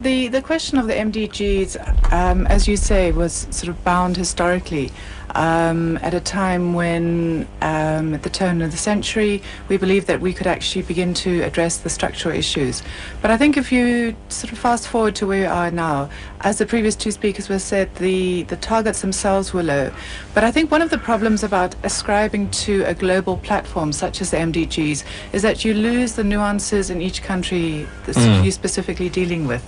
The, the question of the MDGs, um, as you say, was sort of bound historically um, at a time when, um, at the turn of the century, we believed that we could actually begin to address the structural issues. But I think if you sort of fast forward to where we are now, as the previous two speakers were said, the, the targets themselves were low. But I think one of the problems about ascribing to a global platform such as the MDGs is that you lose the nuances in each country that Mm. you're specifically dealing with.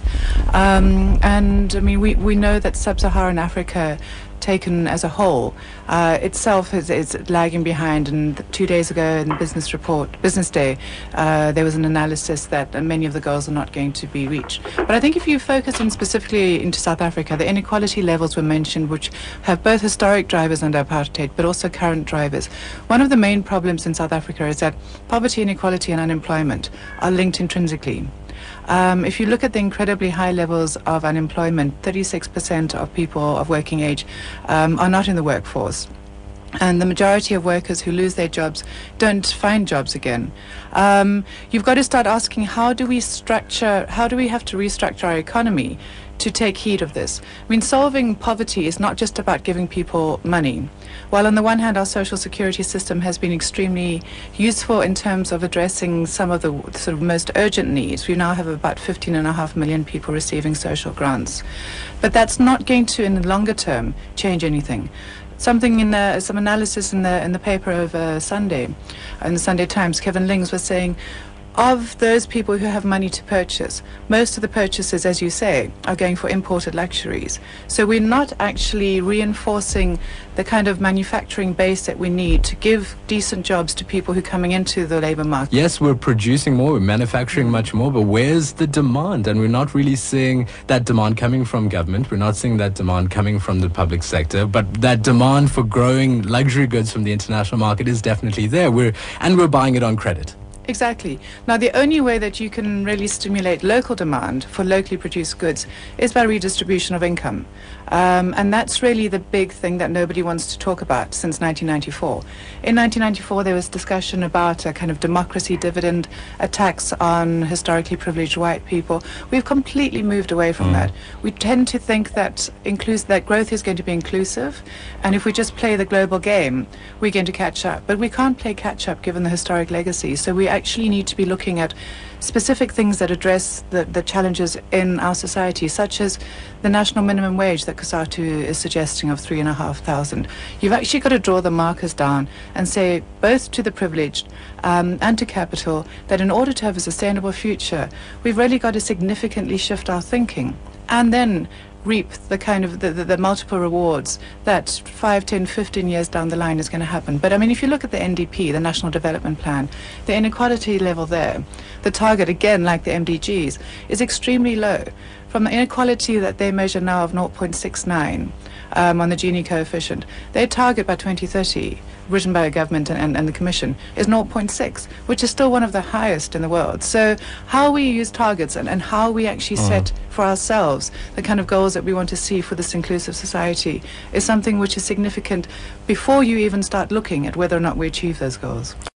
Um, and I mean, we, we know that sub-Saharan Africa taken as a whole uh, itself is, is lagging behind. And two days ago in the business report business day uh, there was an analysis that many of the goals are not going to be reached. But I think if you focus in specifically into South Africa the inequality levels were mentioned which have both historic drivers under apartheid but also current drivers. One of the main problems in South Africa is that poverty inequality and unemployment are linked intrinsically um, if you look at the incredibly high levels of unemployment, 36% of people of working age um, are not in the workforce. And the majority of workers who lose their jobs don't find jobs again. Um, you've got to start asking how do we structure, how do we have to restructure our economy to take heed of this? I mean, solving poverty is not just about giving people money. While on the one hand, our social security system has been extremely useful in terms of addressing some of the sort of most urgent needs, we now have about 15 and a half million people receiving social grants. But that's not going to, in the longer term, change anything something in the, some analysis in the in the paper over uh, Sunday, in the Sunday Times, Kevin Lings was saying, of those people who have money to purchase, most of the purchases, as you say, are going for imported luxuries. So we're not actually reinforcing the kind of manufacturing base that we need to give decent jobs to people who are coming into the labour market. Yes, we're producing more, we're manufacturing mm. much more, but where's the demand? And we're not really seeing that demand coming from government. We're not seeing that demand coming from the public sector. But that demand for growing luxury goods from the international market is definitely there. We're and we're buying it on credit. Exactly. Now, the only way that you can really stimulate local demand for locally produced goods is by redistribution of income. Um, and that's really the big thing that nobody wants to talk about since 1994. In 1994, there was discussion about a kind of democracy dividend, a tax on historically privileged white people. We've completely moved away from that. We tend to think that, inclus- that growth is going to be inclusive, and if we just play the global game, we're going to catch up. But we can't play catch up given the historic legacy. So we actually need to be looking at specific things that address the, the challenges in our society, such as the national minimum wage that COSATU is suggesting of three and a half thousand. You've actually got to draw the markers down and say both to the privileged um, and to capital that in order to have a sustainable future, we've really got to significantly shift our thinking and then reap the kind of the, the, the multiple rewards that 5, 10, 15 years down the line is going to happen. But I mean, if you look at the NDP, the National Development Plan, the inequality level there, the target, again, like the MDGs, is extremely low. From the inequality that they measure now of 0.69 um, on the Gini coefficient, their target by 2030, written by the government and, and, and the Commission, is 0.6, which is still one of the highest in the world. So how we use targets and, and how we actually uh-huh. set for ourselves the kind of goals that we want to see for this inclusive society is something which is significant before you even start looking at whether or not we achieve those goals.